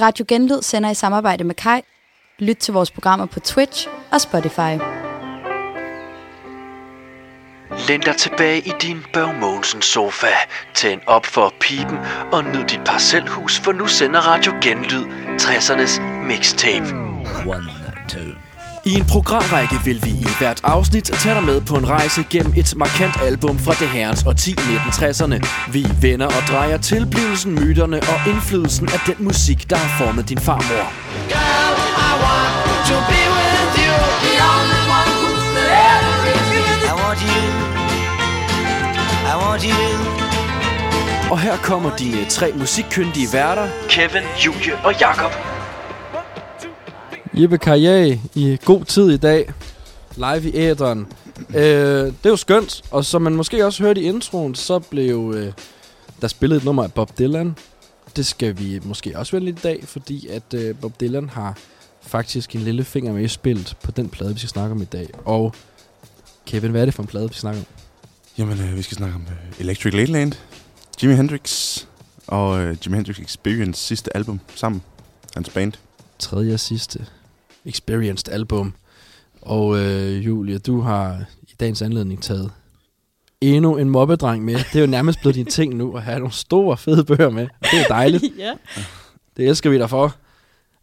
Radio Genlyd sender i samarbejde med Kai. Lyt til vores programmer på Twitch og Spotify. Læn dig tilbage i din Børg Mogensen sofa. Tænd op for pipen og nyd dit parcelhus, for nu sender Radio Genlyd 60'ernes mixtape. One, two. I en programrække vil vi i hvert afsnit tage dig med på en rejse gennem et markant album fra det herrens årti 1960'erne. Vi vender og drejer tilblivelsen, myterne og indflydelsen af den musik, der har formet din farmor. I want you. I want you. Og her kommer dine tre musikkyndige værter. Kevin, Julie og Jakob. Jeppe Karriere i god tid i dag. Live i æderen. Øh, det er jo skønt. Og som man måske også hørte i introen, så blev øh, der spillet et nummer af Bob Dylan. Det skal vi måske også vælge i dag, fordi at øh, Bob Dylan har faktisk en lille finger med i spillet på den plade, vi skal snakke om i dag. Og Kevin, hvad er det for en plade, vi snakker om? Jamen, øh, vi skal snakke om øh, Electric Ladyland, Jimi Hendrix og øh, Jimi Hendrix Experience sidste album sammen. Hans band. Tredje og sidste Experienced album. Og øh, Julia, du har i dagens anledning taget endnu en mobbedreng med. Det er jo nærmest blevet din ting nu at have nogle store, fede bøger med. Og det er dejligt. ja. Det elsker vi dig for.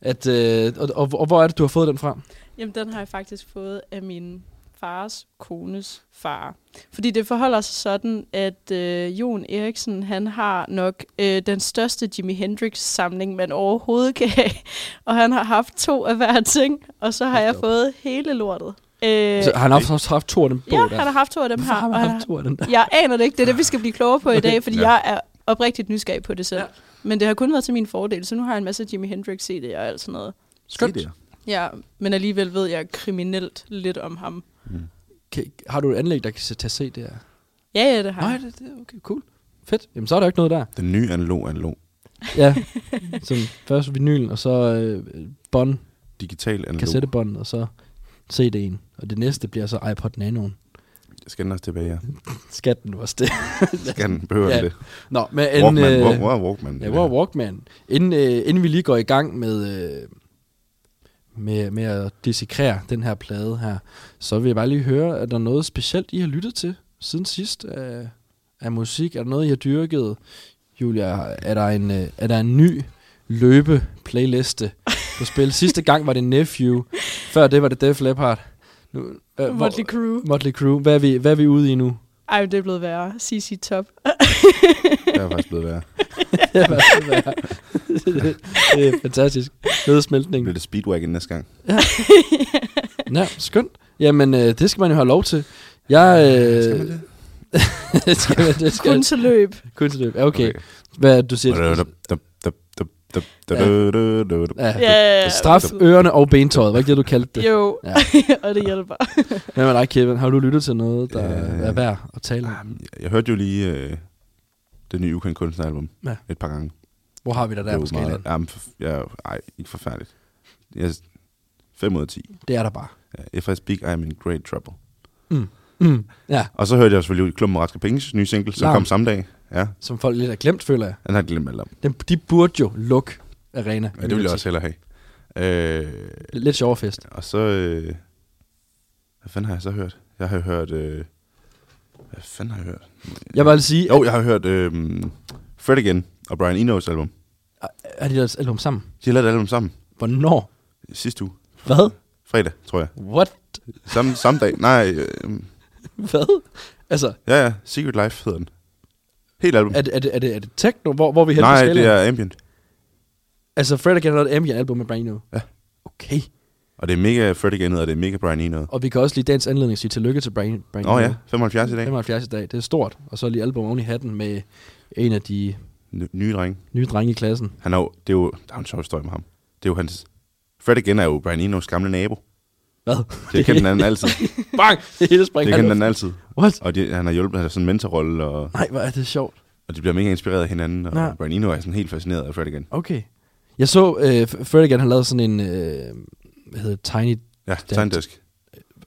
At, øh, og, og, og hvor er det, du har fået den fra? Jamen, den har jeg faktisk fået af min fars kones far. Fordi det forholder sig sådan, at øh, Jon Eriksen, han har nok øh, den største Jimi Hendrix-samling, man overhovedet kan have. Og han har haft to af hver ting, og så har jeg fået hele lortet. Øh, Så han har også haft to af dem på ja, der. han har haft to af dem Hvorfor her. har man haft to af dem der? Jeg aner det ikke. Det er det, vi skal blive klogere på i dag, fordi Ja. jeg er oprigtigt nysgerrig på det selv. Ja. Men det har kun været til min fordel, så nu har jeg en masse Jimi Hendrix CD'er og alt sådan noget. Skønt. CD'er. Ja, men alligevel ved jeg kriminelt lidt om ham. Kan, har du et anlæg, der kan se- tage se det her? Ja, ja, det har Nej, jeg. det, det er okay, cool. Fedt. Jamen, så er der jo ikke noget der. Den nye analog analog. Ja, som først vinylen, og så øh, bånd, Digital analog. kassettebånd, og så CD'en. Og det næste bliver så iPod Nano'en. Skal den også tilbage, ja. Skatten nu også det. Skal den, behøver Ja. ja. det. Nå, men Walkman, inden, øh, øh, wow, wow, Walkman. ja, wow, Walkman. Inden, øh, inden vi lige går i gang med, øh, med, med at dissekrere den her plade her, så vil jeg bare lige høre, er der noget specielt, I har lyttet til siden sidst af, af musik? Er der noget, I har dyrket? Julia, er der en, øh, er der en ny løbe-playliste på spil? Sidste gang var det Nephew. Før det var det Def Leppard. Nu, øh, Motley Crue. Motley Crue. Hvad er, vi, hvad er vi ude i nu? Ej, det er blevet værre. CC Top. Det er faktisk blevet værre. det, er, det, er. det, det er fantastisk. Nedesmeltning. Bliver det Speedwagon næste gang? Ja, skønt. Jamen, øh, det skal man jo have lov til. Jeg... Øh, Skal man det? det skal man, det skal Kun til løb. Kun til løb. Ja, okay. okay. Hvad du siger? Ja. Ja. Ja, Straf ørerne og bentøjet. Var ikke det, du kaldte det? Jo, Ja. og det hjælper. Hvad med dig, Kevin? Har du lyttet til noget, der Øh. er værd at tale om? Jeg hørte jo lige øh, det nye ukendt kunstneralbum Ja. et par gange. Hvor har vi dig der Det på skalaen? jamen, for, ja, ej, ikke forfærdeligt. Jeg, 5 ud af 10. Det er der bare. Ja, if I speak, I'm in great trouble. Mm. Ja, Og så hørte jeg selvfølgelig Klumpen Raske Penges nye single, som Larm. kom samme dag. Ja, som folk lidt har glemt, føler jeg. den har glemt alt om. Den, de burde jo lukke arena. Ja, det ville jeg også hellere have. Øh, Lidt sjovere fest. og så... Øh, hvad fanden har jeg så hørt? Jeg har hørt... Øh, hvad fanden har jeg hørt? Jeg vil altså sige, Jo, jeg har hørt øh, Fred Again og Brian Eno's album. er de deres album sammen? De har lavet et album sammen Hvornår? sidste uge. Hvad? Fredag, tror jeg. What? Samme, samme dag. Nej, øh, Hvad? Altså, ja, ja. Secret Life hedder den. Helt album. er det, er det, er det, er det techno? Hvor, hvor er vi henne Nej, det er ambient. Altså, Fred Again lavet et ambient album med Brian Eno. Ja. Okay. Og det er mega Fred Again, og det er mega Brian Eno. Og vi kan også lige dagens anledning sige tillykke til Brian, Brian Åh oh, ja, 75 i dag. 75 i dag. Det er stort. Og så lige album oven i hatten med en af de N- nye dreng. nye drenge i klassen. Han er jo, det er jo, der er en sjov historie med ham. Det er jo hans... Fred Again er jo Brian Enos gamle nabo. Hvad? Det kendte han altid. Bang! Det hele Det springer. kendte han han altid. What? Og de, han har hjulpet, han har sådan en mentorrolle, og, Nej, hvor er det sjovt. og de bliver mega inspireret af hinanden. Og Ja. Brian Eno er sådan helt fascineret af Fred Again. Okay. Jeg så, øh, F- Fred Again, han lavede sådan en, øh, hvad hedder det, Tiny Ja, Tegndesk.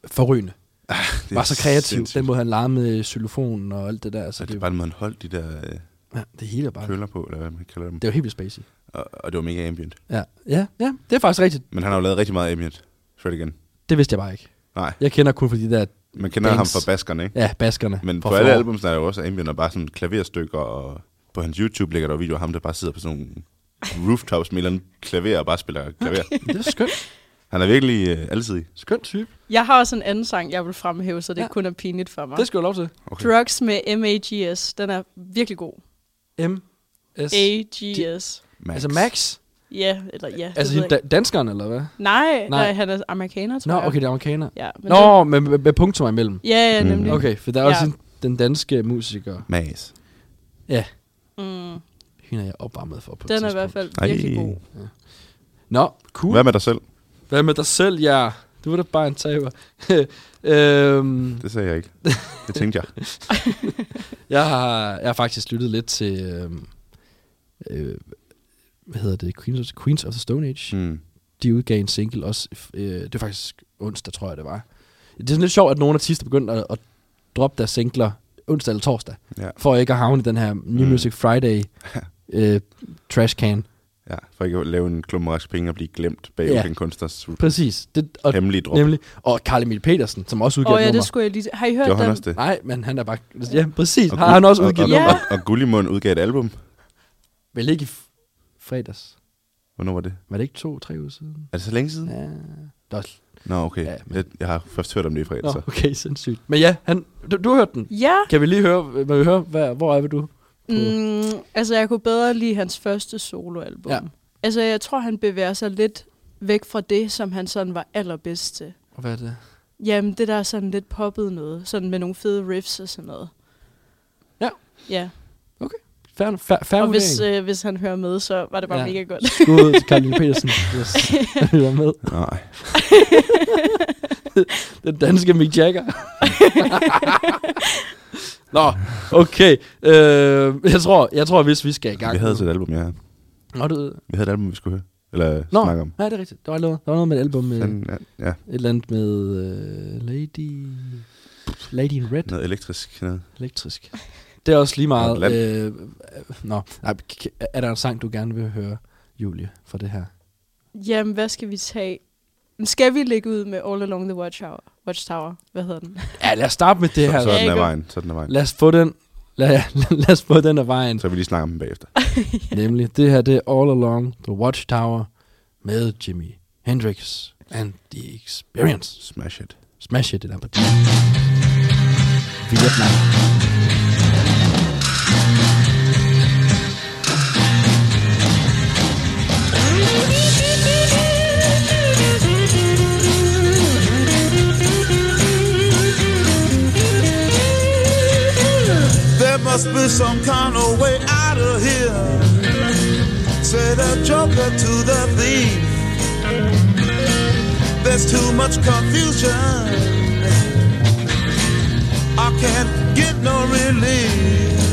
forrygende. Det Var så kreativ. sindssygt. Den måde, han larmede xylofonen og alt det der. Så Så det det, er bare, når man holdt de der øh, ja, det hele bare... køller på, eller hvad man kalder dem. Det er jo helt vildt spacey. og, og det var mega ambient. Ja. ja, ja, det er faktisk rigtigt. Men han har jo lavet rigtig meget ambient. Fred igen. Det vidste jeg bare ikke. Nej, Jeg kender kun for de der, man kender Banks. ham fra baskerne, ikke? ja, baskerne. Men på alle forår. albums der er jo også ambient, og bare sådan klaverstykker, og på hans YouTube ligger der videoer af ham, der bare sidder på sådan nogle rooftops med andet klaver og bare spiller klaver. Det er skønt. Han er virkelig øh, altid. Skønt type. Jeg har også en anden sang, jeg vil fremhæve, så det Ja. kun er pinligt for mig. Det skal du lov til. Okay. Drugs med M-A-G-S. Den er virkelig god. M. S. A-G-S. Max. Altså Max. Ja, eller ja. det Altså ved jeg da- danskeren, eller hvad? ikke. nej, Nej. nej, han er amerikaner, tror Nå, jeg. okay, det er amerikaner. Ja, men Nå, med, med, med punktum imellem. Det, ja, ja, Mm. nemlig. Okay, for der er også Ja. den, den danske musiker. Max. Mm. Hende er jeg opvarmet for på et Den er i tidspunkt. hvert fald virkelig god. Nå, cool. Hvad med dig selv? Hvad med dig selv, ja? Du var da bare en taber. øhm, Det sagde jeg ikke. Det tænkte jeg. jeg, har, jeg har faktisk lyttet lidt til... Øhm, øh, hvad hedder det? Queens of, Queens of the Stone Age. Mm. De udgav en single også. Øh, det var faktisk onsdag, tror jeg, det var. Det er sådan lidt sjovt, at nogle artister begyndte at, at droppe deres singler onsdag eller torsdag. Ja. For ikke at havne i den her New Mm. Music Friday øh, trash can. ja, for ikke at lave en klump rask penge og blive glemt bag Ja. ja. en kunstners Præcis. Det, og, hemmelige drop. nemlig. Og Carl Emil Petersen, som også udgav et ja, nummer. det skulle jeg lige... Har I hørt Gjorde den? også det? Nej, men han er bare... Ja, præcis. Og Har han også og- udgivet og, nummer? Ja. Og, og Gullimund udgav et album. Vel ikke fredags. Hvornår var det? Var det ikke to-tre uger siden? Er det så længe siden? Ja. Der er, Nå, okay. Ja, men- jeg, jeg har først hørt om det i fredag, Nå, så. okay, sindssygt. Men ja, han, du, du har hørt den. Ja. Kan vi lige høre, hvad vi høre hvad, hvor er vi du? Mm, altså, jeg kunne bedre lide hans første soloalbum. Ja. Altså, jeg tror, han bevæger sig lidt væk fra det, som han sådan var allerbedst til. Og hvad er det? Jamen, det der er sådan lidt poppet noget. Sådan med nogle fede riffs og sådan noget. Ja. Ja, Færre, færre, færre og hvis, øh, hvis han hører med, så var det bare Ja. mega godt. Skud til Carl Emil Petersen, hvis han er med. Nej. Den danske Mick Jagger. Nå, okay. Øh, jeg, tror, jeg tror, hvis vi skal i gang Vi havde nu- et album, ja. Nå, du, Vi havde et album, vi skulle høre. Eller Nå, snakke om. ja, det er rigtigt. Der var noget, der var noget med et album med Den, ja, ja, et eller andet med uh, Lady... Lady in Red. noget elektrisk. Noget. Elektrisk. Det er også lige meget... Land. Øh, nå, nej, er der en sang, du gerne vil høre, Julie, for det her? Jamen, hvad skal vi tage? Skal vi lægge ud med All Along the Watchtower? Watchtower? Hvad hedder den? Ja, lad os starte med det her. Så, så er den Ja, af vejen. Så er den af vejen. Lad os få den, lad, lad os få den af vejen. Så vil vi lige snakke om den bagefter. Nemlig, det her det er All Along the Watchtower med Jimi Hendrix and The Experience. Smash it. Smash it, det der på det. Vietnam. Must be some kind of way out of here. Say the joker to the thief. There's too much confusion. I can't get no relief.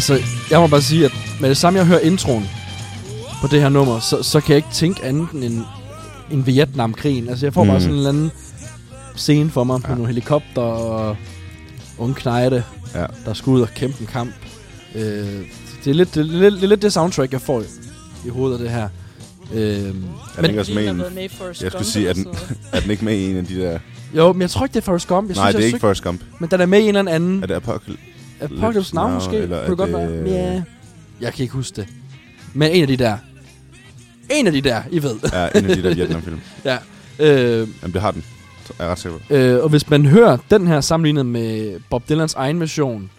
Altså, jeg må bare sige, at med det samme, jeg hører introen på det her nummer, så, så kan jeg ikke tænke andet end, end Vietnamkrigen. Altså, jeg får mm. bare sådan en eller anden scene for mig på Ja. nogle helikopter og unge knejte, Ja. der skal ud og kæmpe en kamp. Øh, det, er lidt, det, er lidt, det er lidt det soundtrack, jeg får i, i hovedet af det her. Øh, Er den men, ikke også med en, med Jeg skulle sige, er eller den- er den ikke med i en af de der... jo, men jeg tror ikke, det er Forrest Gump. Jeg Nej, synes, det er jeg ikke Forrest Gump. Men den er med i en eller anden... Er det Apocalypse? Apocalypse Now, Now, måske? eller Kunne det er godt det- være? Ja. Jeg kan ikke huske det. Men en af de der. En af de der, I ved. Ja, en af de der Vietnam-film. ja. Øh, Jamen, det har den. Så er jeg ret sikker på. øh, og hvis man hører den her sammenlignet med Bob Dylans egen version,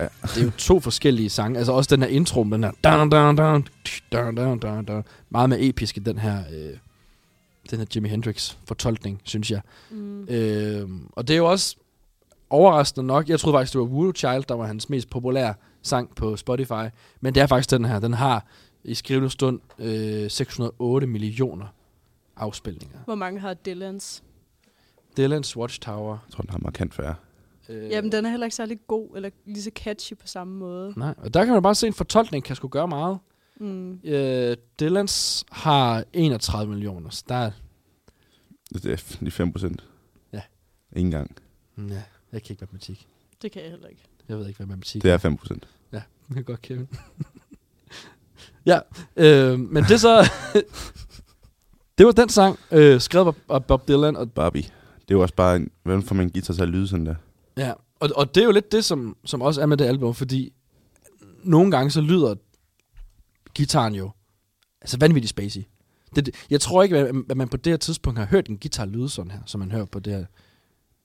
Ja. det er jo to forskellige sange. Altså også den her intro, den her... Dun, dun, dun, dun, dun, dun, dun, meget mere episk end den her... Øh, den her Jimi Hendrix fortolkning, synes jeg. Mm. Øh, og det er jo også overraskende nok. Jeg troede faktisk, det var Voodoo Child, der var hans mest populære sang på Spotify. Men det er faktisk den her. Den har i skrivende stund øh, 608 millioner afspilninger. Hvor mange har Dylans? Dylan's Watchtower. Jeg tror, den har markant færre. Øh, Jamen, den er heller ikke særlig god, eller lige så catchy på samme måde. Nej, og der kan man bare se, at en fortolkning kan sgu gøre meget. Mm. Øh, Dylan's har 31 millioner, så der er... Det er de 5 procent. Ja. Ingen gang. Ja, jeg kan ikke matematik. Det kan jeg heller ikke. Jeg ved ikke, hvad matematik Det er 5 procent. Ja, det kan godt, Kevin. ja, øh, men det er så... det var den sang, øh, skrevet af Bob Dylan, og Barbie. Det er jo også bare... En, hvordan får man en guitar til at lyde sådan der? Ja, og, og det er jo lidt det, som, som også er med det album, fordi nogle gange så lyder gitaren jo altså vanvittigt spacey. Det, jeg tror ikke, at man på det her tidspunkt har hørt en guitar lyde sådan her, som man hører på det her.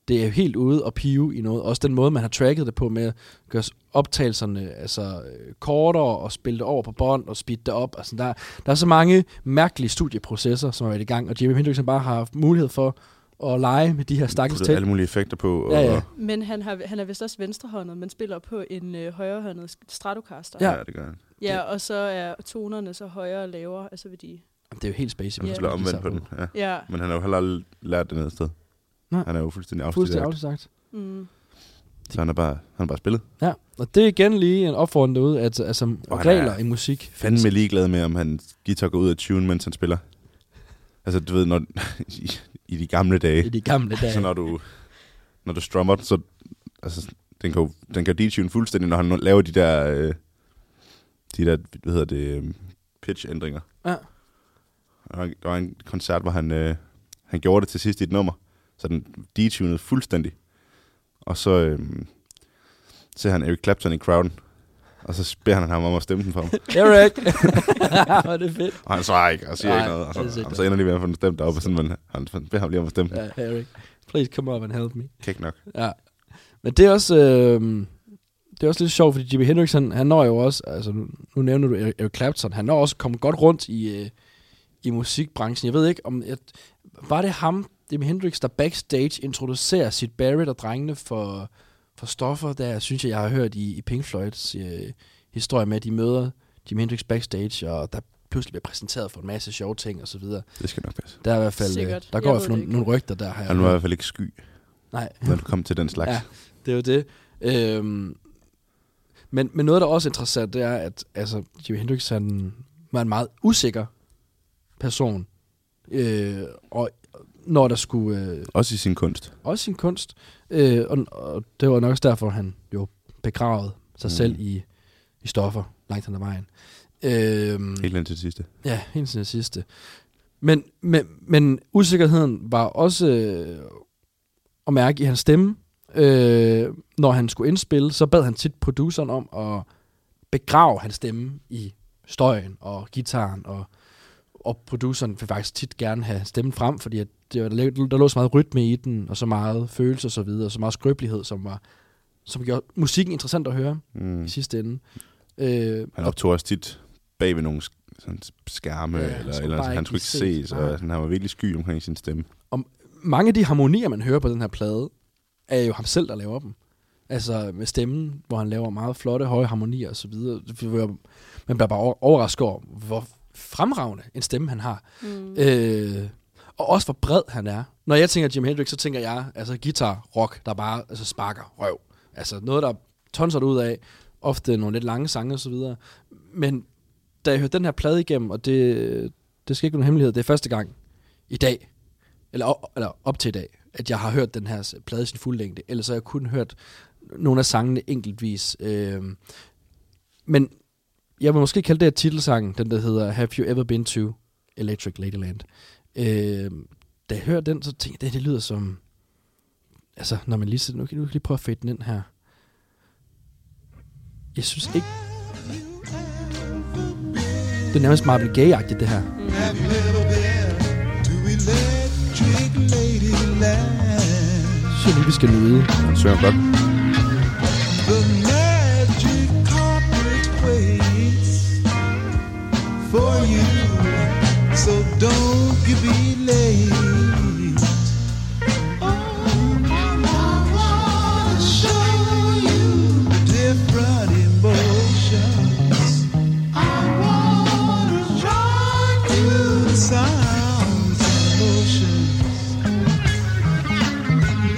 Det er jo helt ude og pive i noget. Også den måde, man har tracket det på med at gøre optagelserne altså, øh, kortere og spille det over på bånd og speede det op. Altså, der, der er så mange mærkelige studieprocesser, som har været i gang, og Jimi Hendrix har bare har haft mulighed for at lege med de her stakkels ting. alle mulige effekter på. Og, Ja, ja. Men han, har, han er vist også venstrehåndet, men spiller på en øh, højrehåndet Stratocaster. Ja. ja, det gør han. ja, og så er tonerne så højere og lavere, altså ved de... Det er jo helt spacey. Man Ja. slår omvendt på den. Ja. Ja, Men han har jo heller aldrig lært det noget sted. Nej. Han er jo fuldstændig Fuldstændig afstået. afsagt. mm. Så han er bare, han er bare spillet. Ja, og det er igen lige en opfordring derude, at altså, Og regler er i musik. Fandme ligeglad med, om han guitar går ud af tune, mens han spiller. Altså, du ved, når, i, i de gamle dage, i de gamle dage. så når du, når du strummer, så altså, den kan den kan detune fuldstændig, når han laver de der, øh, de der, hvad hedder det, øh, pitch-ændringer. Ja. Der var, en- der var en koncert, hvor han, øh, han gjorde det til sidst i et nummer, så den detunede fuldstændig. Og så øh, ser han Eric Clapton i crowden, og så beder han ham om at stemme den for ham. Eric! Hvor er det fedt. Og han svarer ikke, og siger Nej, ikke noget. Og det er så, og så ender de ved at få den stemt op, og sådan, men han, han beder ham lige om at stemme den. Ja, Eric. Please come up and help me. Ikke nok. Ja. Men det er også... Øh, det er også lidt sjovt, fordi Jimi Hendrix, han, han når jo også, altså nu, nu nævner du Eric, Eric Clapton, han når også kommet godt rundt i, øh, i musikbranchen. Jeg ved ikke, om jeg, var det ham, Jimi Hendrix, der backstage introducerer sit Barrett og drengene for, for stoffer, der synes jeg, jeg har hørt i, i Pink Floyds øh, historie med, at de møder Jimi Hendrix backstage, og der pludselig bliver præsenteret for en masse sjove ting og så videre. Det skal nok passe. Der er i hvert fald, øh, Sikkert. der Jeg går i ved hvert fald nogle, rygter der. Har jeg Han var i hvert fald ikke sky, Nej, når det kom til den slags. Ja. det er jo det. Øhm, men, men noget, der også er interessant, det er, at altså, Jimi Hendrix han var en meget usikker person. Øh, og når der skulle... Øh, Også i sin kunst. også sin kunst. Øh, og, og det var nok også derfor, han jo begravede sig Mm. selv i, i stoffer langt hen ad vejen. Øh, Helt indtil det sidste. Ja, helt til det sidste. Men, men, men usikkerheden var også øh, at mærke i hans stemme. Øh, når han skulle indspille, så bad han tit produceren om at begrave hans stemme i støjen og gitaren. Og, og produceren vil faktisk tit gerne have stemmen frem, fordi at det var, der lå så meget rytme i den, og så meget følelse og så videre, og så meget skrøbelighed, som var som gjorde musikken interessant at høre Mm. i sidste ende. Øh, Han optog også tit bag ved nogle sådan skærme, Ja, eller, skulle eller bare han skulle ikke Nej. og sådan, han var virkelig sky omkring sin stemme. mange af de harmonier, man hører på den her plade, er jo ham selv, der laver dem. Altså med stemmen, hvor han laver meget flotte, høje harmonier og så bliver- Man bliver bare over- overrasket over, hvor fremragende en stemme han har. Mm. Øh, og også hvor bred han er. Når jeg tænker Jimi Hendrix, så tænker jeg altså guitar rock, der bare altså, sparker røv. Altså noget, der tonser ud af. ofte nogle lidt lange sange og så videre. Men da jeg hørte den her plade igennem, og det, det skal ikke nogen hemmelighed, det er første gang i dag, eller, op, eller op til i dag, at jeg har hørt den her plade i sin fuld længde. Ellers har jeg kun hørt nogle af sangene enkeltvis. Øh, men jeg vil måske kalde det her titelsangen, den der hedder Have You Ever Been to Electric Ladyland. Øh, da jeg hørte den, så tænkte jeg, det, det lyder som... Altså, når man lige sidder... Nu kan du lige prøve at fade den ind her. Jeg synes ikke... Det er nærmest Marvin Gaye-agtigt, det her. Så lige, vi skal nyde. Han synger godt. For you, so don't you be late. Oh, I wanna show you different emotions. I wanna you sounds.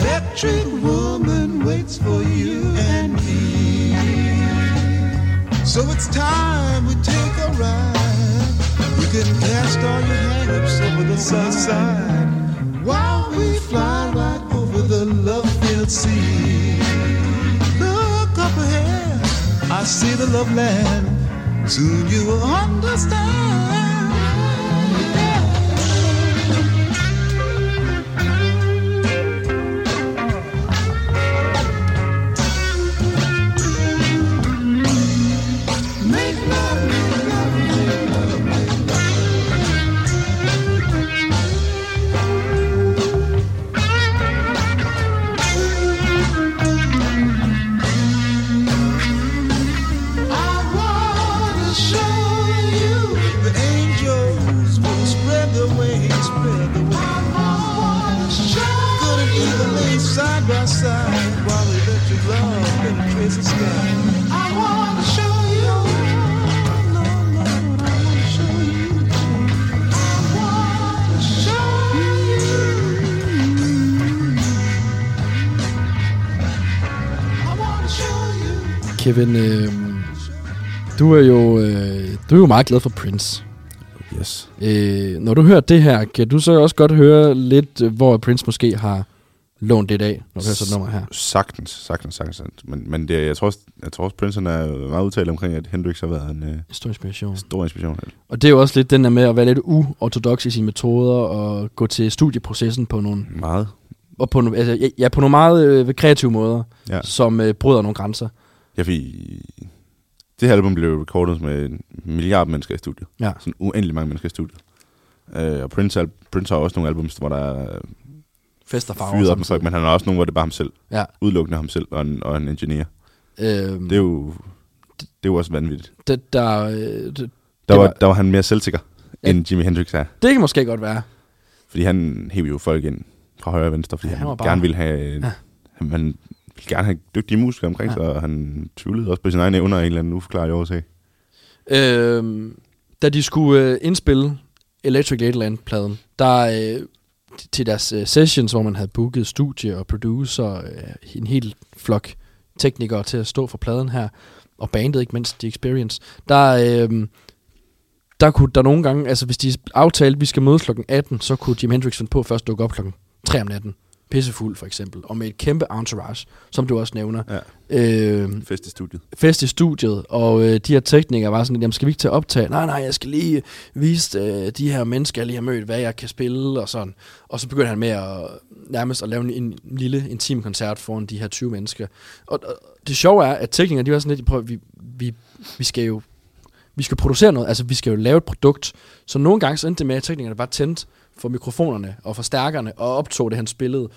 Electric woman waits for you and me. So it's time we take a ride. You can cast all your over the side while we fly right over the love-filled sea. Look up ahead, I see the love land. Soon you will understand. Kevin, øh, du er jo øh, du er jo meget glad for Prince. Yes. Øh, når du hører det her, kan du så også godt høre lidt, øh, hvor Prince måske har lånt det af, når du hører sådan nummer her? Sagtens, sagtens, sagtens. Men, men det, jeg, tror også, jeg tror også, Prince er meget udtalt omkring, at Hendrix har været en øh, Stor inspiration. stor inspiration. Og det er jo også lidt den der med at være lidt uortodox i sine metoder og gå til studieprocessen på nogle, Meget. og på, altså, ja, på nogle meget øh, kreative måder, Ja. som øh, bryder nogle grænser. Ja, fordi det her album blev recordet med en milliard mennesker i studiet. Ja. Sådan uendelig mange mennesker i studiet. Øh, og Prince, al- Prince har også nogle albums, hvor der er Fest og farver. fyret op med folk, men han har også nogle, hvor det er bare ham selv. Ja. Udelukkende ham selv og en, og en engineer. Øhm, Det er jo, det er jo også vanvittigt. det, der, øh, det, Der, Det var, var- der var han mere selvsikker, Ja. end Jimi Hendrix er. det kan måske godt være. Fordi han hævde jo folk ind fra højre og venstre, fordi Ja, han han, bare- gerne ville have... Ja. Han ville gerne have dygtige musikere omkring Ja. sig, og han tvivlede også på sine egne evner af en eller anden uforklarlig årsag. Øhm, da de skulle øh, indspille Electric Ladyland-pladen, der øh, til deres øh, sessions, hvor man havde booket studie og producer, øh, en hel flok teknikere til at stå for pladen her, og bandet ikke mindst, The Experience, der, øh, der kunne der nogle gange, altså hvis de aftalte, at vi skal mødes klokken 18, så kunne Jim Hendrix finde på først dukke op klokken 3 om natten. Pissefuld for eksempel, og med et kæmpe entourage, som du også nævner. Ja. Øh, Fest i studiet. fest i studiet, og øh, de her teknikere var sådan, jamen skal vi ikke til at optage? Nej, nej, jeg skal lige vise øh, de her mennesker, jeg lige har mødt, hvad jeg kan spille og sådan. Og så begyndte han med at nærmest at lave en, en lille intim koncert foran de her 20 mennesker. Og, og det sjove er, at teknikere, de var sådan lidt, prøv, vi, vi, vi skal jo vi skal producere noget, altså vi skal jo lave et produkt. Så nogle gange så endte det med, at teknikerne bare tændte for mikrofonerne og forstærkerne og optog det, han spillede.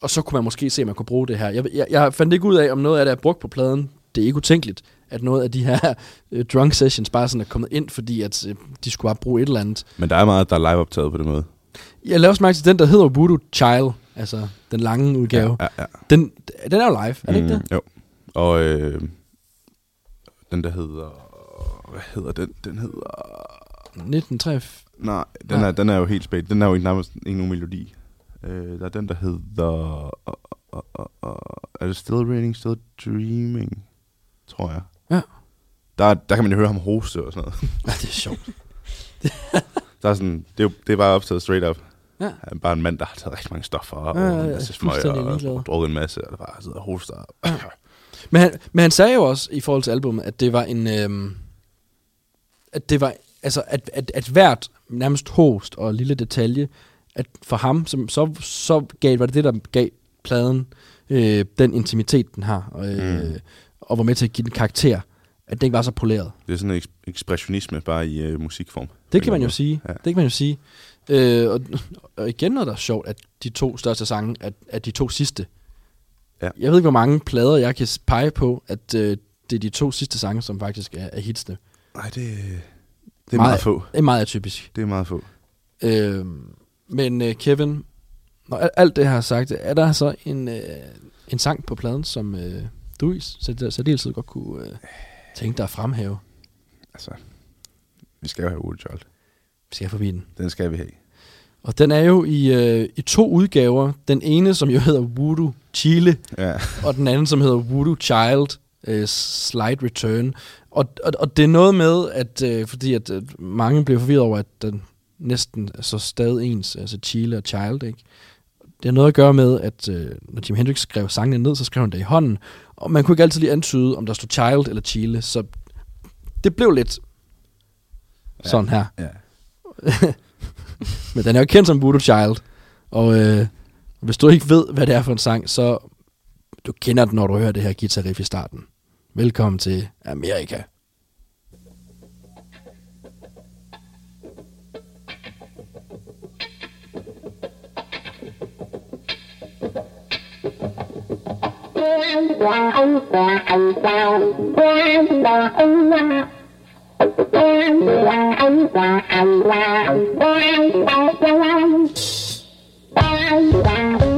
Og så kunne man måske se, at man kunne bruge det her. Jeg, jeg, jeg fandt ikke ud af, om noget af det er brugt på pladen. Det er ikke utænkeligt, at noget af de her øh, drunk sessions bare sådan er kommet ind, fordi at øh, de skulle bare bruge et eller andet. Men der er meget, der er live optaget på den måde. Jeg lavede også mærke til den, der hedder Voodoo Child, altså den lange udgave. Ja, ja, ja. Den, den er jo live, er det ikke det? Jo. Og øh, den der hedder... Hvad hedder den? Den hedder... 1983. Nej, den, Nej. er, den er jo helt spæt. Den er jo ikke nærmest ikke nogen melodi. Øh, der er den, der hedder... Uh, uh, uh, uh, er det Still Raining, Still Dreaming? Tror jeg. Ja. Der, der kan man jo høre ham hoste og sådan noget. Ja, det er sjovt. Der er sådan, det, er, det er bare optaget straight up. Ja. Han er bare en mand, der har taget rigtig mange stoffer og Ja, ja, ja. en masse smøger og, drukket en masse, og der bare sidder og hoster. Men han, men han sagde jo også i forhold til albumet, at det var en... Øhm, at det var... Altså, at, at, at hvert nærmest host og lille detalje, at for ham, som, så, så gav, var det det, der gav pladen øh, den intimitet, den har, og, øh, Mm. og var med til at give den karakter, at den ikke var så poleret. Det er sådan en eks- ekspressionisme bare i øh, musikform. Det kan man jo sige. Ja. Det kan man jo sige. Øh, og, og igen noget, der er sjovt, at de to største sange, at, at de to sidste. Ja. Jeg ved ikke, hvor mange plader, jeg kan pege på, at øh, det er de to sidste sange, som faktisk er, er hitsene. Nej, det, det er meget, meget få. Det er meget atypisk. Det er meget få. Øh, men øh, Kevin, når al- alt det her er sagt, er der så en, øh, en sang på pladen, som øh, du i særd- særdeleshed godt kunne øh, tænke dig at fremhæve? Altså, vi skal jo have Woody Child. Vi skal forbi den. Den skal vi have. Og den er jo i, øh, i to udgaver. Den ene, som jo hedder Voodoo Chile, Ja. og den anden, som hedder Voodoo Child øh, Slide Return. Og, og, og det er noget med, at øh, fordi at øh, mange bliver forvirret over, at den næsten så stadig ens, altså Chile og Child, ikke? Det har noget at gøre med, at øh, når Jimi Hendrix skrev sangene ned, så skrev han det i hånden. Og man kunne ikke altid lige antyde, om der stod Child eller Chile, så det blev lidt sådan her. Ja. Men den er jo kendt som Voodoo Child. Og øh, hvis du ikke ved, hvad det er for en sang, så du kender den, når du hører det her guitar riff i starten. Velkommen til Amerika. Bye.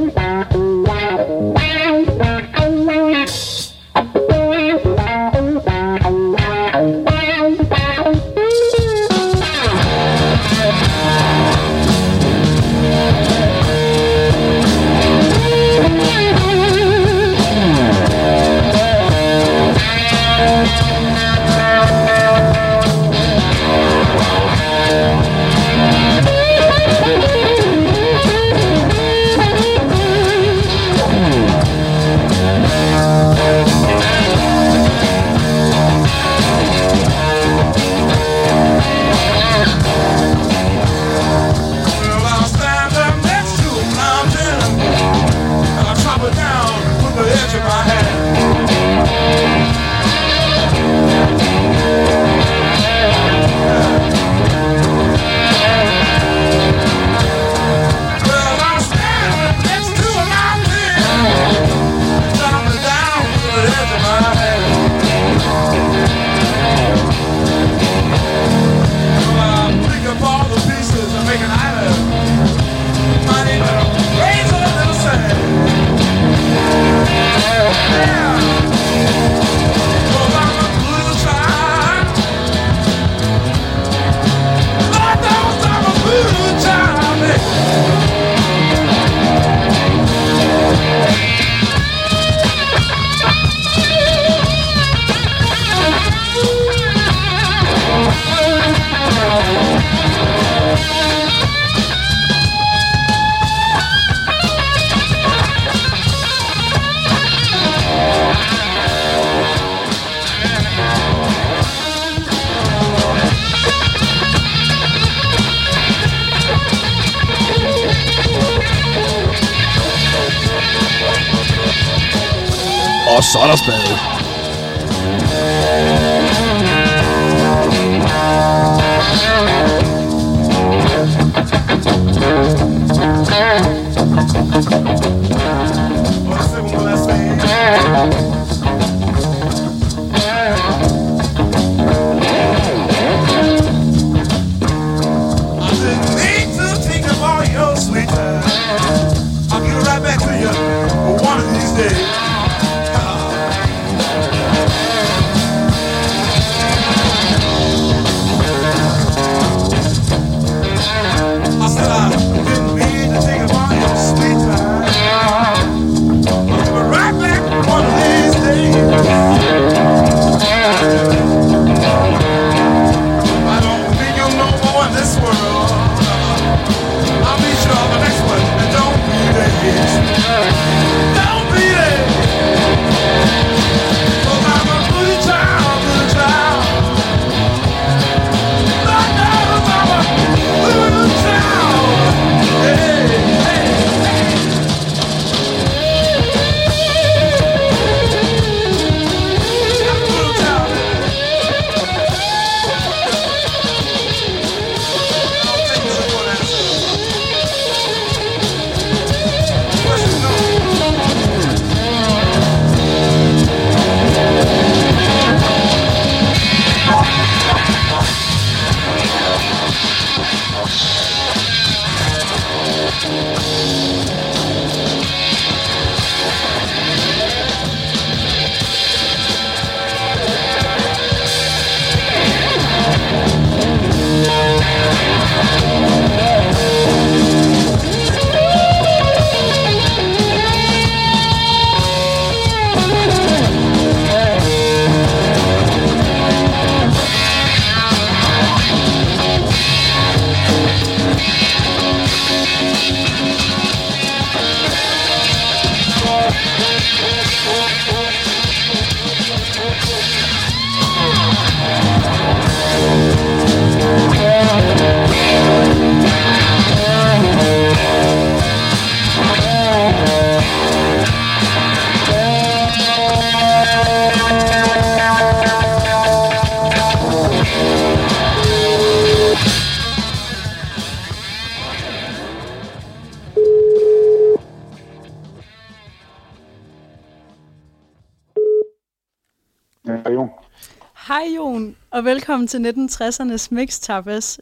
Og velkommen til 1960'ernes Mix Tapas.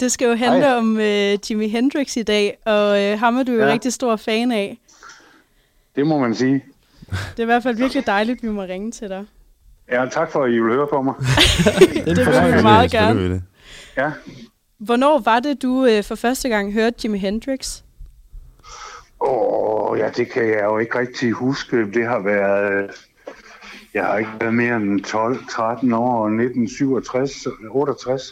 Det skal jo handle Hej. om øh, Jimi Hendrix i dag, og øh, ham er du jo Ja. rigtig stor fan af. Det må man sige. Det er i hvert fald virkelig dejligt, at vi må ringe til dig. Ja, tak for, at I vil høre på mig. Det vil vi meget gerne. Ja, Hvornår var det, du øh, for første gang hørte Jimi Hendrix? Åh, ja, det kan jeg jo ikke rigtig huske. Det har været... øh, Jeg har ikke været mere end 12-13 år, 1967, 68,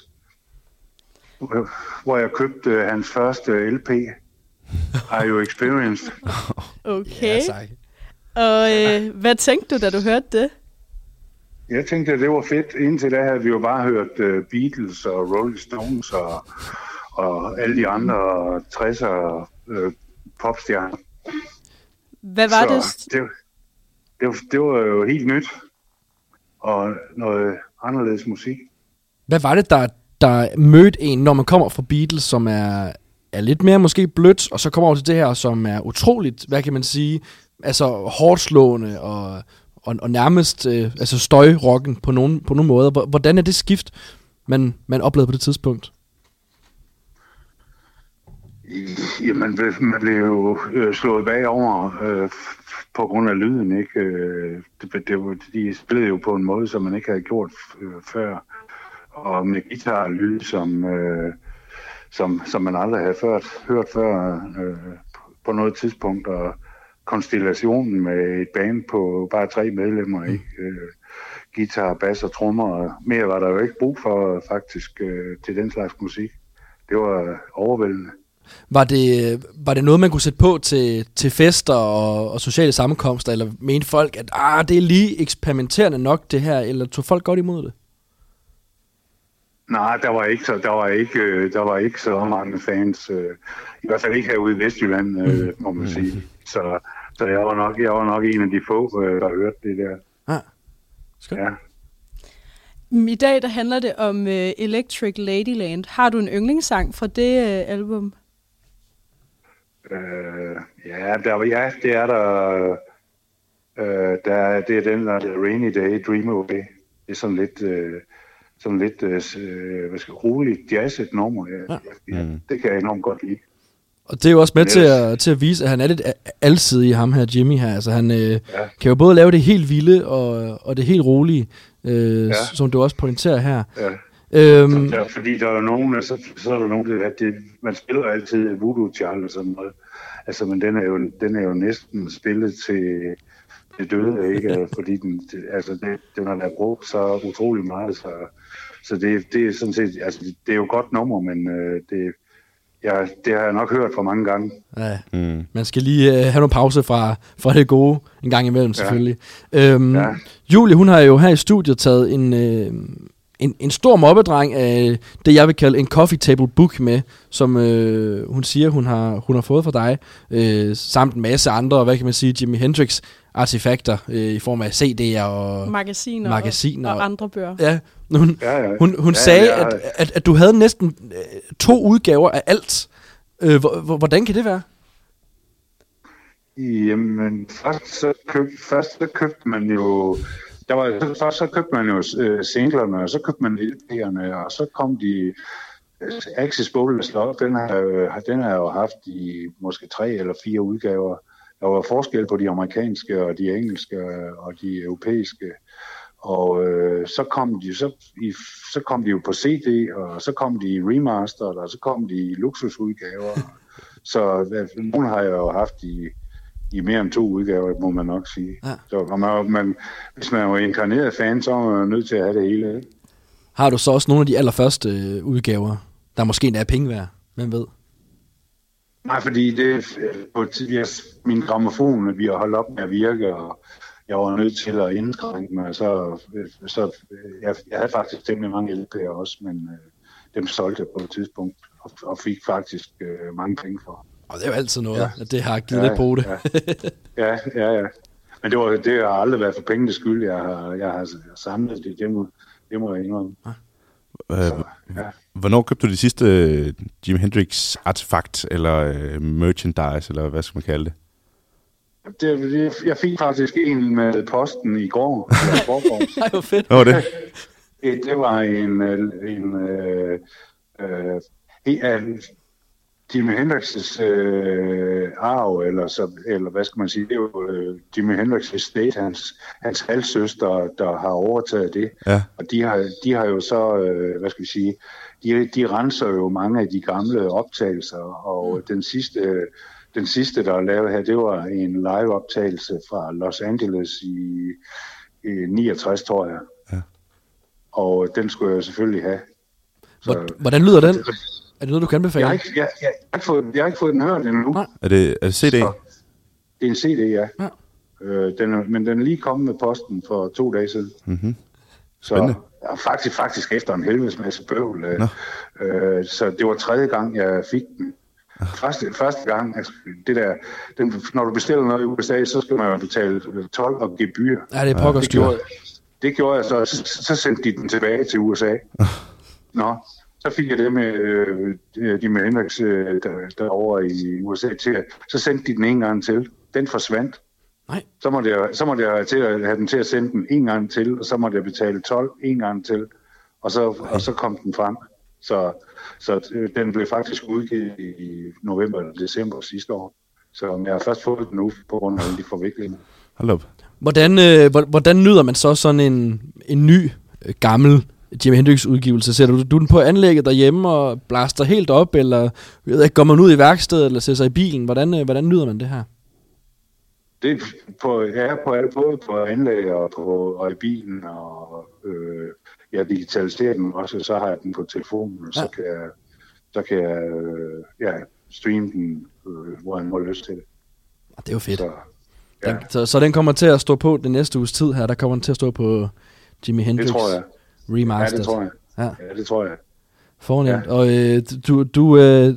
hvor jeg købte øh, hans første LP. Are you experienced? Okay. Og øh, hvad tænkte du, da du hørte det? Jeg tænkte, at det var fedt. Indtil da havde vi jo bare hørt uh, Beatles og Rolling Stones og, og alle de andre 60'er uh, popstjerner. Hvad var Så det? det, det, var, det var jo helt nyt. Og noget anderledes musik. Hvad var det, der, der mødte en, når man kommer fra Beatles, som er, er lidt mere måske blødt, og så kommer over til det her, som er utroligt, hvad kan man sige, altså hårdt slående og, og, og nærmest øh, altså støjrocken på nogle, på nogle måder. Hvor- Hvordan er det skift, man, man oplevede på det tidspunkt? Jamen, man blev jo øh, slået bagover øh, på grund af lyden, ikke? Øh, det, det, de spillede jo på en måde, som man ikke havde gjort øh, før. Og med guitarlyd, som, øh, som, som man aldrig havde ført, hørt før øh, på noget tidspunkt. Og konstellationen med et band på bare tre medlemmer, ikke? Øh, guitar, bass og trommer. og Mere var der jo ikke brug for faktisk øh, til den slags musik. Det var overvældende. Var det, var det noget, man kunne sætte på til, til fester og, og sociale sammenkomster, eller mente folk, at ah, det er lige eksperimenterende nok det her, eller tog folk godt imod det? Nej, der var ikke så, der var ikke, øh, der var ikke så mange fans. øh, I hvert fald ikke herude i Vestjylland, øh, må man sige. Så, så jeg var nok, jeg var nok en af de få, øh, der hørte det der. Ah, skønt. Ja. Mm, I dag der handler det om øh, Electric Ladyland. Har du en yndlingssang fra det album? Øh, ja, der, var- ja, det er der. Øh, der det er den der der Rainy Day, Dream Away. Det er sådan lidt, øh, sådan lidt øh, øh, hvad skal, roligt jazzet nummer. Ja, ja, Mm. Det kan jeg enormt godt lide. Og det er jo også med Yes. til at, til at vise, at han er lidt alsidig, ham her Jimmy her. Altså han øh, Ja. kan jo både lave det helt vilde og, og det helt rolige, øh, Ja. som du også pointerer her. Ja. Øhm, Ja, fordi der er nogen, altså, så er der nogen, der, at det, man spiller altid Voodoo Child og sådan noget. Altså, men den er jo, den er jo næsten spillet til det døde, ikke? Fordi den, det, altså, det, den har været brugt så utrolig meget, så, så det, det er sådan set, altså, det er jo et godt nummer, men øh, det, ja, det har jeg nok hørt for mange gange. ja, Mm. man skal lige øh, have nogle pause fra, fra det gode en gang imellem, selvfølgelig. Øhm, Ja. Julie, hun har jo her i studiet taget en, øh, en, en stor mobbedreng af det, jeg vil kalde en coffee table book med, som øh, hun siger, hun har, hun har fået fra dig, øh, samt en masse andre, hvad kan man sige, Jimi Hendrix artefakter øh, i form af CD'er og... Magasiner, Magasiner og, og og- andre bøger. Ja, hun, Ja, ja. hun, hun Ja, sagde, ja, at, at, at du havde næsten øh, to udgaver af alt. Øh, hvor- hvor- hvordan kan det være? Jamen, først så, køb, først så købte man jo... Der var, så- først så købte man jo øh, singlerne, og så købte man LP'erne, og så kom de... Øh, Axis Boneless Love, den har, øh, den har jo haft i måske tre eller fire udgaver. Der var forskel på de amerikanske, og de engelske, og de europæiske. Og øh, så, kom de, så, i, så kom de jo på CD, og så kom de i remaster, og så kom de i luksusudgaver. Så nogen nogle har jeg jo haft i, i mere end to udgaver, må man nok sige. Ja. Så, man, man, hvis man er inkarneret fan, så er man nødt til at have det hele. Har du så også nogle af de allerførste øh, udgaver, der måske endda er penge værd? Hvem ved? Nej, fordi det øh, på tidligere, min gramofon, vi har holdt op med at virke, og jeg var nødt til at indskrænke mig, så, øh, så jeg, jeg havde faktisk temmelig mange LP'er også, men øh, dem solgte jeg på et tidspunkt, og, og fik faktisk øh, mange penge for. Og det er jo altid noget, Ja. ja. at det har givet ja, lidt på det. Ja, ja, ja. ja. Men det, var, det har aldrig været for pengenes skyld, jeg har, jeg har samlet det, det må, det må jeg indrømme. Øh, ja. Hvornår købte du de sidste øh, Jimi Hendrix artefakt, eller øh, merchandise, eller hvad skal man kalde det? Det, det, jeg fik faktisk en med posten i går. Eller i forgårs. Ej, hvor fedt. Hvad var det? det, det var en, øh, en øh, øh, en Jimi Hendrix' øh, arv, eller, så, eller hvad skal man sige, det er jo øh, Jimi Hendrix' estate, hans, hans halvsøster, der har overtaget det. Ja. Og de har, de har jo så, øh, hvad skal vi sige, de, de renser jo mange af de gamle optagelser, og mm. den sidste, den sidste, der er lavet her, det var en live-optagelse fra Los Angeles i, i 69, tror jeg. Ja. Og den skulle jeg selvfølgelig have. Hvor- Hvordan lyder den? Er det noget, du kan anbefale? Jeg har ikke, jeg, jeg, jeg, har ikke fået, jeg har ikke fået den hørt endnu. Nej. Er det, er det CD? Så, det er en CD, ja. Ja. Øh, den er, men den er lige kommet med posten for to dage siden. Mhm. Så Spændende. ja, faktisk, faktisk efter en helvedes masse bøvl. Øh, øh, så det var tredje gang, jeg fik den. Første, første gang, altså, det der, den, når du bestiller noget i USA, så skal man jo betale 12 og gebyr. Ja, det er pokker Det gjorde, det gjorde jeg så, så, så sendte de den tilbage til USA. Nå, så fik jeg det med øh, de med Hendrix øh, der, derovre i USA til. at- Så sendte de den en gang til. Den forsvandt. Nej. Så måtte jeg, så måtte jeg have, til at have den til at sende den en gang til, og så måtte jeg betale 12 en gang til, og så, og så kom den frem. Så, så øh, den blev faktisk udgivet i november eller december sidste år. Så jeg har først fået den nu på grund af alle de forviklinger. Hold op. Hvordan, øh, hvor- hvordan nyder man så sådan en, en ny, øh, gammel Jimi Hendrix udgivelse? Sætter du, du den på anlægget derhjemme og blaster helt op, eller jeg ved ikke, går man ud i værkstedet, eller sætter sig i bilen? Hvordan, øh, hvordan nyder man det her? Det er på, ja, på, både på anlæg og, på, og i bilen, og øh, jeg digitaliserer den også, så har jeg den på telefonen, og så Ja. kan jeg, så kan jeg øh, ja, streame den, øh, hvor jeg må lyst til det. Ah, Det er jo fedt. Så, Den, så, så den kommer til at stå på den næste uges tid her. Der kommer den til at stå på Jimi Hendrix det tror jeg. Ja, Remastered. det tror jeg. Ja. Ja, det tror jeg. Fornemt. Ja. Og øh, du, du, øh,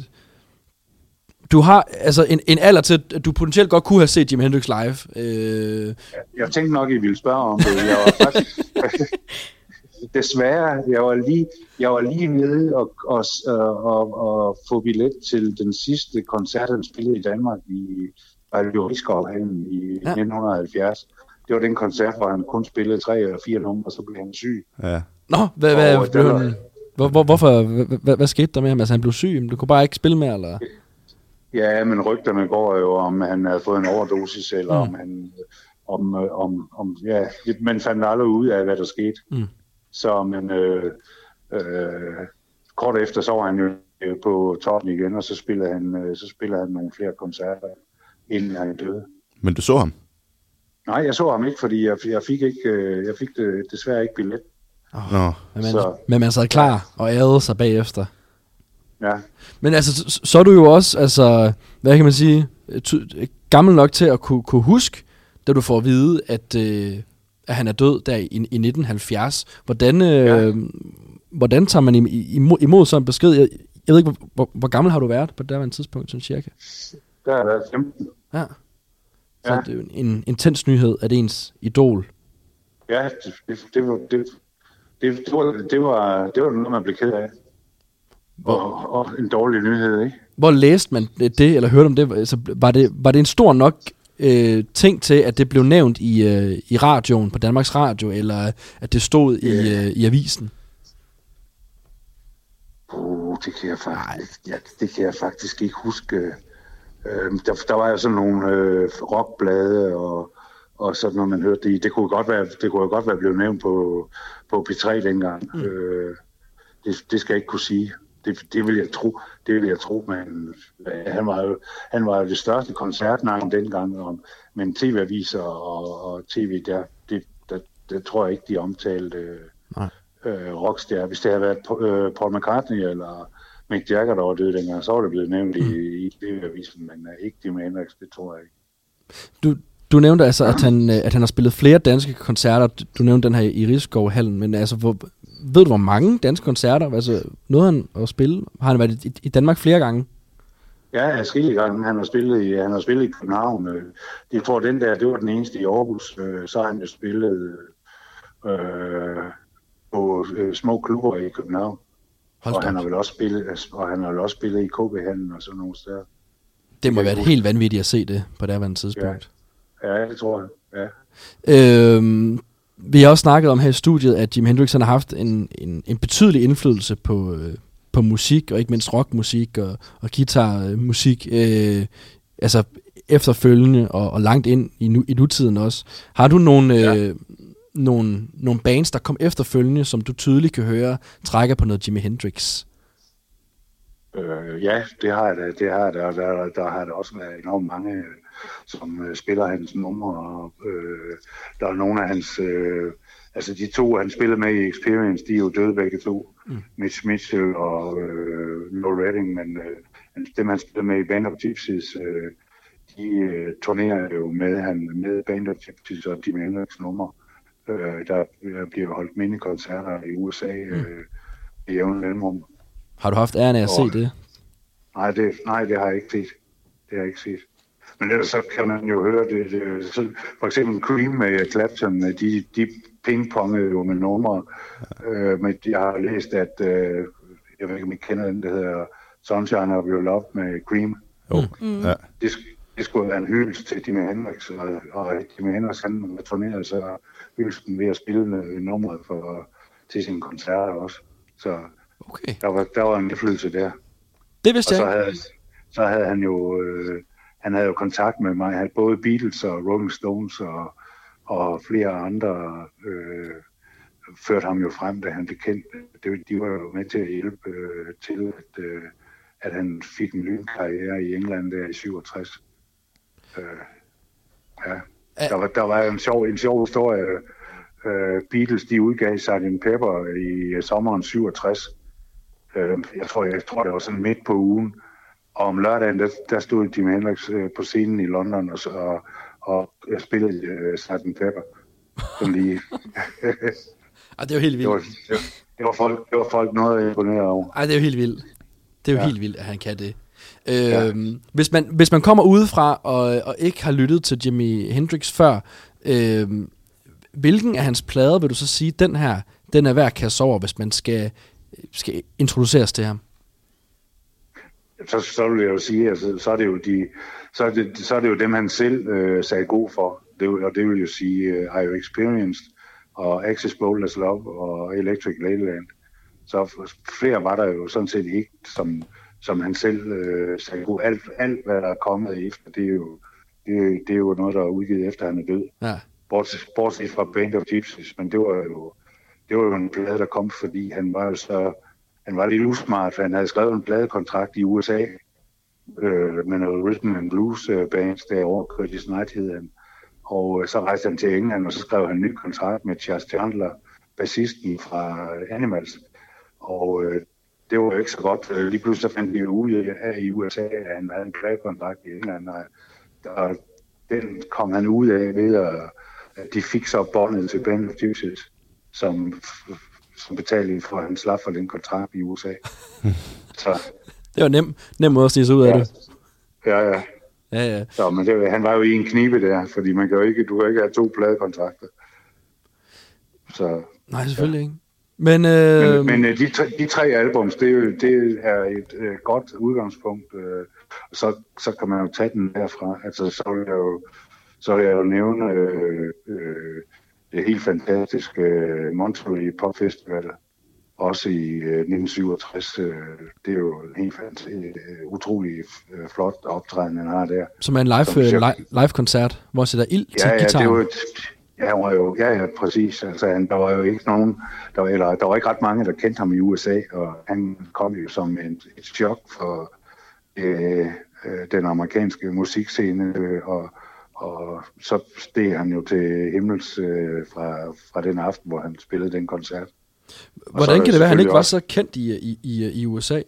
du har altså en, en alder til, at du potentielt godt kunne have set Jimi Hendrix live. Øh, Jeg tænkte nok, I ville spørge om det. Jeg var faktisk... Desværre, jeg var lige, jeg var lige nede og, og, og, og, og få billet til den sidste koncert, han spillede i Danmark i Radio Rigskovhallen i Ja. ja. 1970. Det var den koncert, hvor han kun spillede tre eller fire numre, og så blev han syg. Ja. Nå, hvad, hvad, Og blev han, hvor, hvor, hvorfor, hvad, hvad, hvad skete der med ham? Altså, han blev syg, men du kunne bare ikke spille mere, eller? Ja, men rygterne går jo, om han havde fået en overdosis, eller Mm. om han... Om, øh, om, om, ja, man fandt aldrig ud af, hvad der skete. Mm. Så, men øh, øh, kort efter, så var han jo øh, på toppen igen, og så spillede han, øh, så spillede han nogle flere koncerter, inden han døde. Men du så ham? Nej, jeg så ham ikke, fordi jeg, jeg fik ikke, jeg fik det, desværre ikke billet. Nå. Men man, Så- men man sad klar og ærede sig bagefter. Ja, Men altså, så, så er du jo også, altså, hvad kan man sige, ty- gammel nok til at kunne, kunne huske, da du får at vide, at, øh, at han er død der i, i 1970. Hvordan, øh, ja. Hvordan tager man im- imod, imod sådan en besked? Jeg, jeg ved ikke, hvor, hvor, hvor gammel har du været på det der tidspunkt, sådan cirka? der har jeg været 15. Ja. Så Ja. det er jo en intens nyhed, at ens idol. Ja, det, det, det, det, det, det, var, det, var, det var noget, man blev ked af. Og, og en dårlig nyhed, ikke? Hvor læste man det, eller hørte om det? Altså, var, det var det en stor nok øh, ting til, at det blev nævnt i, øh, i radioen, på Danmarks Radio, eller at det stod i, øh, i avisen? Uh, det kan jeg faktisk, ja, det kan jeg faktisk ikke huske. Øh, der, der var jo sådan nogle øh, rockblade og, og sådan noget, man hørte det i. Det kunne godt være, det kunne godt være blevet nævnt på, på P3 dengang. Mm. Øh, det, det skal jeg ikke kunne sige. Det, det vil jeg tro, det vil jeg tro, men øh, han var jo, han var jo det største koncertnavn dengang, om, men tv-aviser og, og tv, der, det, der, der tror jeg ikke, de omtalte øh, Nej. øh, rockstjerne. Hvis det havde været øh, Paul McCartney eller Mick Jagger, der var død dengang, så var det blevet nævnt mm. i, i tv-avisen, men øh, ikke Jimi Hendrix, det tror jeg ikke. Du, du nævnte altså, at han, øh, at han har spillet flere danske koncerter. Du nævnte den her i Rigskovhallen, men altså, hvor, ved du, hvor mange danske koncerter? Altså, nåede han at spille? Har han været i, i Danmark flere gange? Ja, adskillige gange. Han har spillet i, han har spillet i København. øh. Jeg tror, den der, det var den eneste i Aarhus. Øh, Så han jo spillet øh, på små klubber i København. Hold og han har vel også spillet, og han har vel også spillet i KB-handlen og sådan nogle steder. Det må været helt vanvittigt at se det på det her tidspunkt. Ja, det tror jeg. Ja. Øhm, vi har også snakket om her i studiet, at Jimi Hendrix har haft en, en, en betydelig indflydelse på, øh, på musik, og ikke mindst rockmusik og, og guitarmusik, øh, altså efterfølgende og, og langt ind i, nu, i nutiden også. Har du nogle, ja. øh, nogle, nogle bands, der kom efterfølgende, som du tydeligt kan høre, trækker på noget Jimi Hendrix? Øh, ja, det har jeg da. Det har jeg da. Og der, der har der også været enormt mange, øh, som øh, spiller hans numre. Og, øh, der er nogle af hans... Øh, altså de to, han spillede med i Experience, de er jo døde begge to. Mm. Mitch Mitchell og øh, Low Redding, men øh, dem han spillede med i Band of Gypsies, øh, de øh, turnerer jo med, han, med Band of Gypsies og Jimi Hendrix numre. Øh, der bliver holdt minikoncerter i USA øh, i jævn mellemrum. Har du haft æren af at Og- se det? Nej det, nej, det har jeg ikke set. Det har jeg ikke set. Men ellers så kan man jo høre det. det så, for eksempel Cream med Clapton, de, de pingpongede jo med numre. Øh, men jeg har læst, at, øh, jeg ved ikke, om I kender den, der hedder Sunshine of Your Love med Cream. Jo. Mm. Ja. Det, sk- det skulle være en hyldest til Jimi Hendrix, og, og Jimi Hendrix han returnerede så hyldesten ved at spille med nummeret for, til sine koncerter også. Så Okay. der var, der var en indflydelse der. Det vidste Og så havde, så havde han jo, øh, han havde jo kontakt med mig. Han havde både Beatles og Rolling Stones og, og flere andre øh, førte ham jo frem, da han blev kendt. Det, de var jo med til at hjælpe øh, til, at, øh, at han fik en lynkarriere i England der i 67. Øh, ja. Der var, der var en sjov, en sjov historie. Øh, Beatles, de udgav Sgt. Pepper i sommeren 67. Øh, jeg, tror, jeg tror, det var sådan midt på ugen. Og om lørdagen, der, der stod Jimi Hendrix øh, på scenen i London og, og, og spillede øh, Sgt. Pepper. Sådan lige. Ej, det er jo helt det, vildt. det, var, det, var folk, det var folk noget imponeret over. Ej, det er jo helt vildt. Det er jo Ja. helt vildt, at han kan det. Øhm, hvis, man, hvis man kommer udefra og, og ikke har lyttet til Jimi Hendrix før, øhm, hvilken af hans plader vil du så sige, den her, den er værd at kaste over, hvis man skal, skal introduceres til ham? Så, så vil jeg jo sige, altså, så er det jo de, så er det, så er det jo dem, han selv øh, sagde god for. Det, og det vil jo sige uh, I Have Experienced, og Access Boldless Love, og Electric Ladyland. Så flere var der jo sådan set ikke, som, som han selv øh, sagde god. Alt, alt, hvad der er kommet efter, det er jo, det, det er jo noget, der er udgivet efter, han er død. Ja. Bortset, bortset fra Band of Gypsies, men det var jo, det var jo en plade, der kom, fordi han var jo så, han var lidt usmart, for han havde skrevet en pladekontrakt i USA, øh, med noget rhythm and blues øh, bands derovre, Curtis Knight hed han. Og øh, så rejste han til England, og så skrev han en ny kontrakt med Charles Chandler, bassisten fra Animals. Og øh, det var jo ikke så godt. Øh, lige pludselig fandt de ud af i USA, at han havde en pladekontrakt i England, og, og den kom han ud af ved, at, at de fik så båndet til Band of som, som betalte for, at han slap for den kontrakt i USA. så Det var nem, nem måde at snige sig ud af Ja. det. ja, ja. Ja, ja. Så, men det, han var jo i en knibe der, fordi man kan jo ikke, du kan ikke have to pladekontrakter. Så, Nej, selvfølgelig ikke. Men, øh, men, men øh, de, tre, de tre albums, det er, jo, det er et øh, godt udgangspunkt. Øh, og så, så kan man jo tage den derfra. Altså, så vil jeg jo, så vil jeg jo nævne øh, øh, det helt fantastiske øh, Monterey Pop Festival, også i øh, 1967. Øh, det er jo en helt øh, utrolig øh, flot optræden, han har der. som er en live, som øh, selv- live, live-koncert, hvor sætter ild til Ja, ja, det gitaren. var, et- ja, var jo, ja, ja, præcis. Altså, han, der var jo ikke nogen, der var, eller, der var ikke ret mange, der kendte ham i USA, og han kom jo som en, et chok for øh, øh, den amerikanske musikscene, øh, og, og så steg han jo til himmels øh, fra, fra den aften, hvor han spillede den koncert. er Hvordan kan det være, at han ikke var så kendt i, i, i, i USA?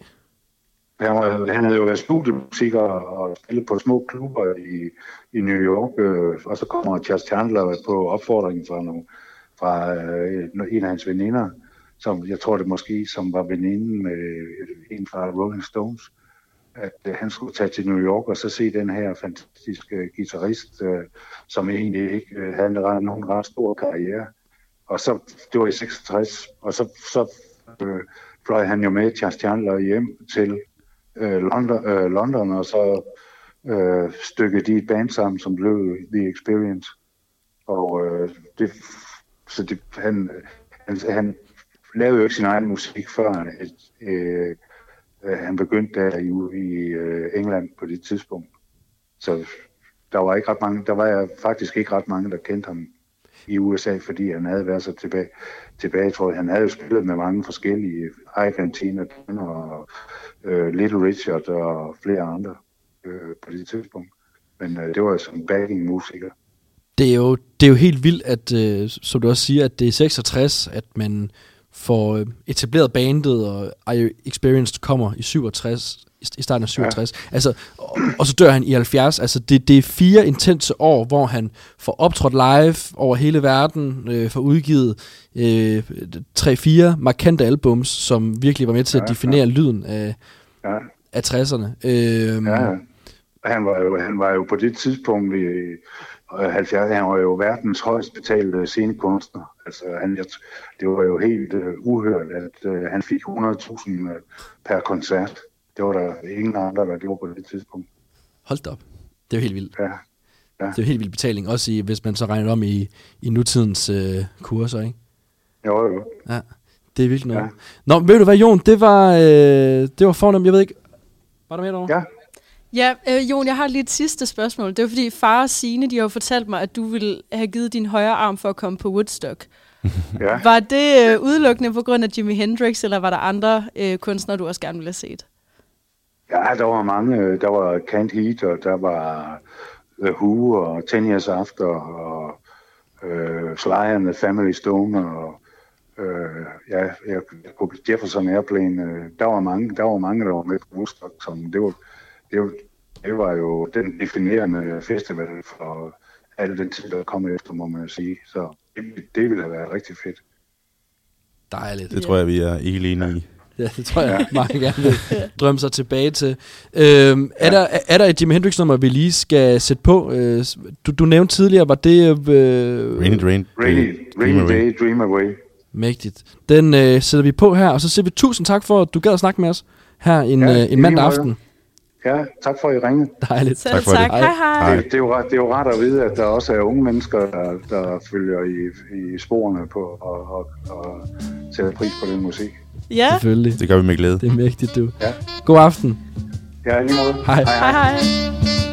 Han, var, han havde jo været studiemusiker og spillet på små klubber i, i New York, øh, og så kommer Charles Chandler på opfordring fra, nogle, fra øh, en af hans veninder, som jeg tror det måske, som var veninden med en fra Rolling Stones, at øh, han skulle tage til New York og så se den her fantastiske øh, guitarist, øh, som egentlig ikke øh, havde en nogen ret stor karriere. Og så, det var i 66, og så, så øh, fløj han jo med Charles Chandler hjem til øh, London, øh, London, og så øh, stykkede de et band sammen, som blev The Experience. Og øh, det så det, han, øh, han, han lavede jo ikke sin egen musik, før han, øh, øh, han begyndte der i, i øh, England på det tidspunkt. Så der var ikke ret mange, der var faktisk ikke ret mange, der kendte ham i USA, fordi han havde været så tilbage, tilbage tror jeg. Han havde jo spillet med mange forskellige, Argentina og øh, Little Richard og flere andre øh, på det tidspunkt. Men øh, det var jo som backing-musiker. Det er jo, det er jo helt vildt, at, øh, som du også siger, at det er 66, at man får øh, etableret bandet, og You Experienced kommer i 67, i i starten af 67. Ja. Altså, og, og så dør han i 70. Altså, det, det er fire intense år, hvor han får optrådt live over hele verden, øh, får udgivet øh, tre-fire markante albums, som virkelig var med til at Ja, definere ja. lyden af, Ja, af 60'erne. Øh, ja. Han var, jo, han var jo på det tidspunkt i øh, 70, han var jo verdens højst betalte scenekunstner. Altså, han, jeg, det var jo helt øh, uhørt, at øh, han fik 100.000 øh, per koncert. Det var der ingen andre, der gjorde på det tidspunkt. Hold da op. Det er jo helt vildt. Ja. Det er jo helt vild betaling, også i, hvis man så regner om i, i nutidens øh, kurser, ikke? Jo, jo. Ja, det er virkelig noget. Ja. Nå, ved du hvad, Jon, det var, øh, det var fornemt, jeg ved ikke, var der mere derovre? Ja. Ja, øh, Jon, jeg har lige et sidste spørgsmål. Det var fordi far og Signe, de har jo fortalt mig, at du ville have givet din højre arm for at komme på Woodstock. Ja. Var det øh, udelukkende på grund af Jimi Hendrix, eller var der andre øh, kunstnere, du også gerne ville have set? Ja, der var mange. Der var Kent Heat, og der var The Who, og Ten Years After, og øh, Sly and the Family Stone, og øh, ja, jeg, Jefferson Airplane. Øh, der, var mange, der var mange, der var med på Woodstock. Som, det, var, det, var, det var jo den definerende festival for al den tid, der kom efter, må man jo sige. Så det, det ville have været rigtig fedt. Dejligt. Det tror jeg, vi er helt enige i. Ja, det tror jeg meget gerne vil drømme sig tilbage til. Øhm, er, der, er, er der et Jimi Hendrix nummer, vi lige skal sætte på? Øh, du, du nævnte tidligere, var det øh, Rainy Drain. Rainy, Rainy Day, Dream Away. mægtigt. Den øh, sætter vi på her, og så siger vi tusind tak for, at du gad at snakke med os her en, Ja, ja, i øh, en mandag aften. Ja, tak for, at I ringede. Dejligt. Selv tak. tak. Hej, hej. Det, det, er jo, ret- det er jo rart at vide, at der også er unge mennesker, der, der følger i, i sporene på og, og, og sætter pris på den musik. Ja. Selvfølgelig. Det gør vi med glæde. Det er mægtigt, du. Ja. God aften. Ja, lige måde. Hej. Hej, hej. Hey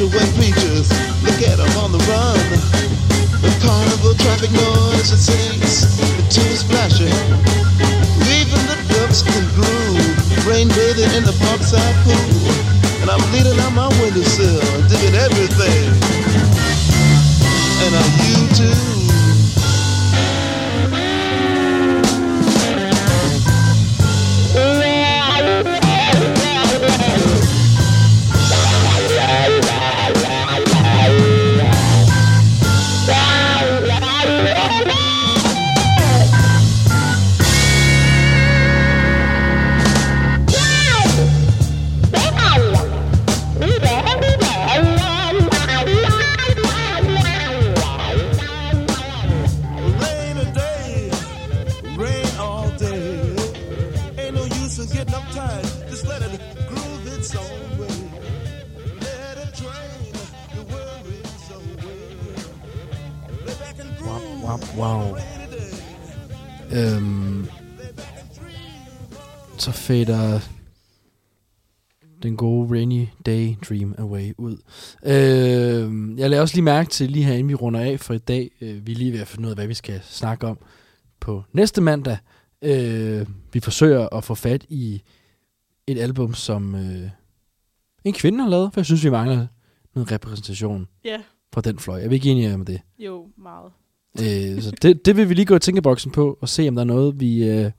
with people. Også lige mærke til, lige her inden vi runder af for i dag, øh, vi er lige ved at finde ud af, hvad vi skal snakke om på næste mandag. Øh, vi forsøger at få fat i et album, som øh, en kvinde har lavet, for jeg synes, vi mangler noget repræsentation Ja, fra den fløj. Er vi ikke enige om det? jo, meget. Øh, så det, det vil vi lige gå i tænkeboksen på, og se om der er noget, vi, øh,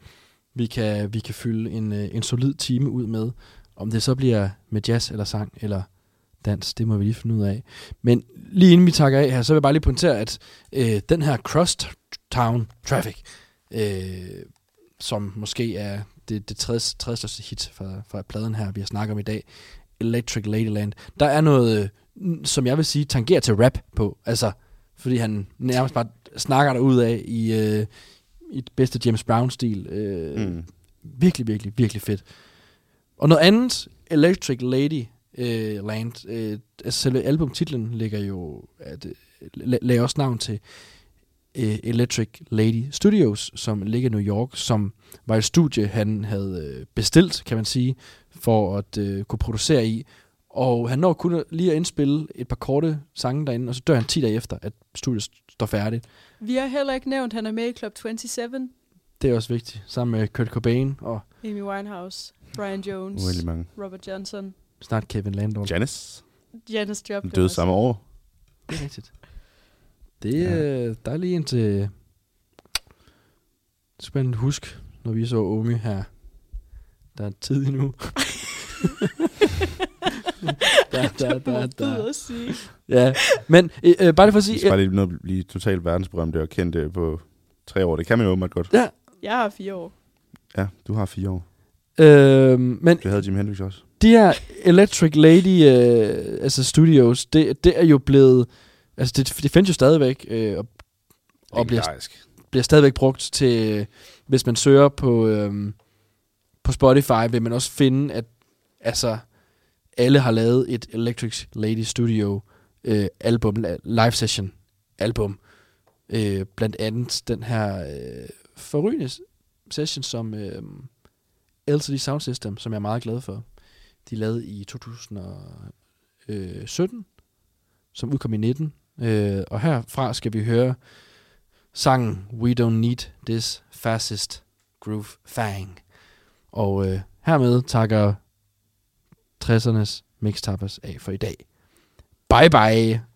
vi, kan, vi kan fylde en, øh, en solid time ud med. Om det så bliver med jazz eller sang eller dans, det må vi lige finde ud af. Men lige inden vi takker af her, så vil jeg bare lige pointere, at øh, den her Crosstown Traffic, øh, som måske er det, det tredje, tredje største hit fra, fra pladen her, vi har snakket om i dag, Electric Ladyland, der er noget, øh, som jeg vil sige, tangerer til rap på. Altså, fordi han nærmest bare snakker der ud af i, øh, i det bedste James Brown-stil. Øh, Mm. Virkelig, virkelig, virkelig fedt. Og noget andet, Electric Lady øh, Land, øh, altså selve albumtitlen ligger jo, at, øh, la- lagde også navn til øh, Electric Lady Studios, som ligger i New York, som var et studie, han havde øh, bestilt, kan man sige, for at øh, kunne producere i. Og han når kun lige at indspille et par korte sange derinde, og så dør han 10 dage efter, at studiet står færdigt. Vi har heller ikke nævnt, at han er med i Club 27. Det er også vigtigt, sammen med Kurt Cobain og Amy Winehouse, Brian Jones. Robert Johnson, snart Kevin Landon. Janis Janis Joplin. døde samme år. Det er rigtigt. Det er, ja. der er lige en til... Spændende husk, når vi så Omi her. Der er tid endnu. der, der, der, der. at sige. Ja, men øh, øh, bare lige for at sige... skal bare lige nå at blive totalt verdensberømte og kendte på tre år. Det kan man jo åbenbart godt. Ja, Jeg har fire år. Ja, du har fire år. øh, men Det havde Jimi Hendrix også. De her Electric Lady øh, altså studios, det, det er jo blevet... Altså, det, det findes jo stadigvæk, øh, og, og bliver, bliver stadigvæk brugt til, hvis man søger på, øhm, på Spotify, vil man også finde, at altså, alle har lavet et Electric Lady Studio øh, album, live session album. Øh, blandt andet den her øh, forrygende session, som øh, LCD Sound System, som jeg er meget glad for. De lavede i 2017, øh, som udkom i 19. Øh, og herfra skal vi høre sangen We Don't Need This Fascist Groove Fang. Og øh, hermed takker 60'ernes mixtappers af for i dag. Bye bye!